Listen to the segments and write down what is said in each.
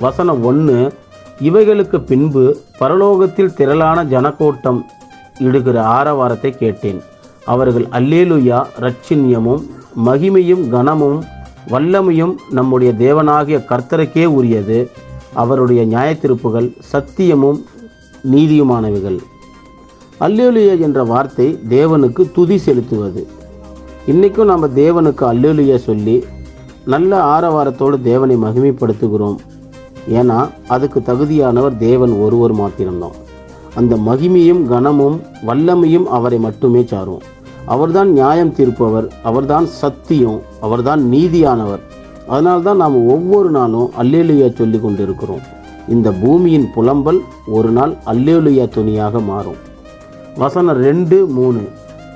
வசனம் ஒன்று இவைகளுக்கு பின்பு பரலோகத்தில் திரளான ஜனக்கூட்டம் இடுகிற ஆரவாரத்தை கேட்டேன். அவர்கள் அல்லேலுயா ரட்சின்யமும் மகிமையும் கனமும் வல்லமையும் நம்முடைய தேவனாகிய கர்த்தருக்கே உரியது. அவருடைய நியாயத்திருப்புகள் சத்தியமும் நீதியுமானவைகள். அல்லேலுயா என்ற வார்த்தை தேவனுக்கு துதி செலுத்துவது. இன்றைக்கும் நம்ம தேவனுக்கு அல்லேலுயா சொல்லி நல்ல ஆரவாரத்தோடு தேவனை மகிமைப்படுத்துகிறோம். ஏன்னா அதுக்கு தகுதியானவர் தேவன் ஒருவர் மாத்திரம்தான். அந்த மகிமையும் கனமும் வல்லமையும் அவரை மட்டுமே சாரும். அவர்தான் நியாயம் தீர்ப்பவர் அவர்தான் சத்தியம் அவர்தான் நீதியானவர். அதனால்தான் நாம் ஒவ்வொரு நாளும் அல்லேலுயா சொல்லி கொண்டிருக்கிறோம். இந்த பூமியின் புலம்பல் ஒரு நாள் அல்லேலுயா துணியாக மாறும். வசனம் ரெண்டு மூணு.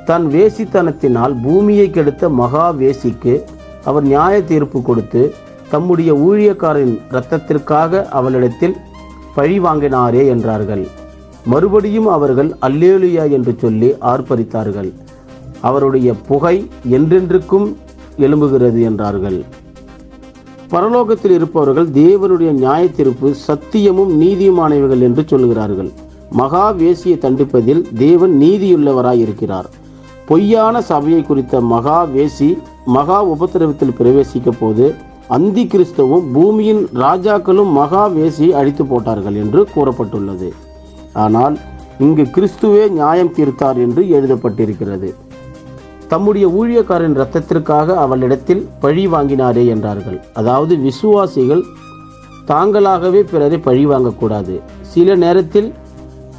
தன் வேசித்தனத்தினால் பூமியை கெடுத்த மகா வேசிக்கு அவர் நியாய தீர்ப்பு கொடுத்து தம்முடைய ஊழியக்காரின் இரத்தத்திற்காக அவனிடத்தில் பழி வாங்கினாரே என்றார்கள். மறுபடியும் அவர்கள் அல்லேலுயா என்று சொல்லி ஆர்ப்பரித்தார்கள். அவருடைய புகை என்றென்றுக்கும் எழும்புகிறது என்றார்கள். பரலோகத்தில் இருப்பவர்கள் தேவனுடைய நியாய தீர்ப்பு சத்தியமும் நீதியுமானவைகள் என்று சொல்கிறார்கள் மகா வேசியை தண்டிப்பதில் தேவன் நீதியுள்ளவராய் இருக்கிறார் பொய்யான சபையை குறித்த மகா வேசி மகா உபத்திரவத்தில் பிரவேசிக்க போது அந்தி கிறிஸ்தவும் பூமியின் ராஜாக்களும் மகா வேசியை அழித்து போட்டார்கள் என்று கூறப்பட்டுள்ளது. ஆனால் இங்கு கிறிஸ்துவே நியாயம் தீர்த்தார் என்று எழுதப்பட்டிருக்கிறது. தம்முடைய ஊழியக்காரன் இரத்தத்திற்காக அவளிடத்தில் பழி வாங்கினாரே என்றார்கள். அதாவது விசுவாசிகள் தாங்களாகவே பிறரை பழி வாங்கக்கூடாது. சில நேரத்தில்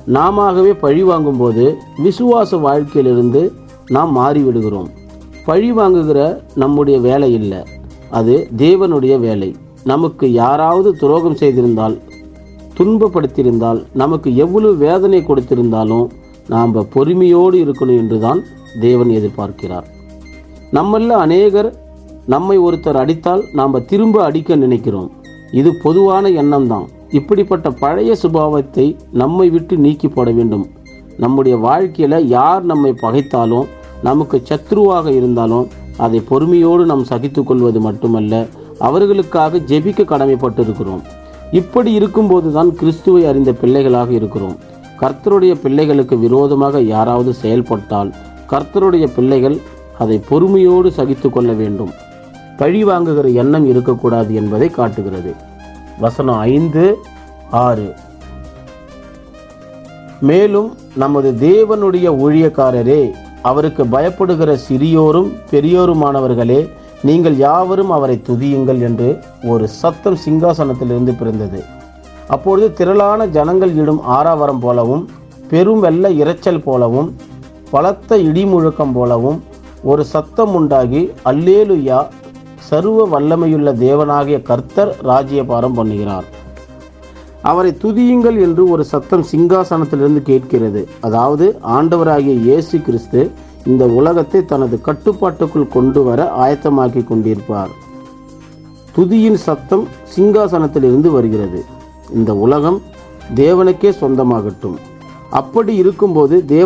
நாமவே பழி வாங்கும்போது விசுவாச வாழ்க்கையிலிருந்து நாம் மாறிவிடுகிறோம். பழி வாங்குகிற நம்முடைய வேலை இல்லை. அது தேவனுடைய வேலை. நமக்கு யாராவது துரோகம் செய்திருந்தால் துன்பப்படுத்தியிருந்தால் நமக்கு எவ்வளவு வேதனை கொடுத்திருந்தாலும் நாம் பொறுமையோடு இருக்கணும் என்றுதான் தேவன் எதிர்பார்க்கிறார். நம்மள அநேகர் நம்மை ஒருத்தர் அடித்தால் நாம் திரும்ப அடிக்க நினைக்கிறோம். இது பொதுவான எண்ணம் தான் இப்படிப்பட்ட பழைய சுபாவத்தை நம்மை விட்டு நீக்கி போட வேண்டும். நம்முடைய வாழ்க்கையில் யார் நம்மை பகைத்தாலும் நமக்கு சத்ருவாக இருந்தாலும் அதை பொறுமையோடு நாம் சகித்து கொள்வது மட்டுமல்ல அவர்களுக்காக ஜெபிக்க கடமைப்பட்டிருக்கிறோம். இப்படி இருக்கும்போது தான் கிறிஸ்துவை அறிந்த பிள்ளைகளாக இருக்கிறோம். கர்த்தருடைய பிள்ளைகளுக்கு விரோதமாக யாராவது செயல்பட்டால் கர்த்தருடைய பிள்ளைகள் அதை பொறுமையோடு சகித்து கொள்ள வேண்டும். பழி வாங்குகிற எண்ணம் இருக்கக்கூடாது என்பதை காட்டுகிறது. வசனம் ஐந்து ஆறு. மேலும் நமது தேவனுடைய ஊழியக்காரரே அவருக்கு பயப்படுகிற சிறியோரும் பெரியோருமானவர்களே நீங்கள் யாவரும் அவரை துதியுங்கள் என்று ஒரு சத்தம் சிங்காசனத்திலிருந்து பிறந்தது. அப்பொழுது திரளான ஜனங்கள் இடும் ஆறாவரம் போலவும் பெரும் வெள்ள இரைச்சல் போலவும் பலத்த இடிமுழக்கம் போலவும் ஒரு சத்தம் உண்டாகி அல்லேலுயா சர்வ வல்லமையுள்ள தேவனாகிய கர்த்தர் ராஜ்யபாரம் பண்ணுகிறார். அவரை துதியுங்கள் என்று ஒரு சத்தம் சிங்காசனத்திலிருந்து கேட்கிறது. அதாவது ஆண்டவராகிய இயேசு கிறிஸ்து இந்த உலகத்தை தனது கட்டுப்பாட்டுக்குள் கொண்டு வர ஆயத்தமாக்கி கொண்டிருப்பார். துதியின் சத்தம் சிங்காசனத்திலிருந்து வருகிறது. இந்த உலகம் தேவனுக்கே சொந்தமாகட்டும். அப்படி இருக்கும்போது தேவ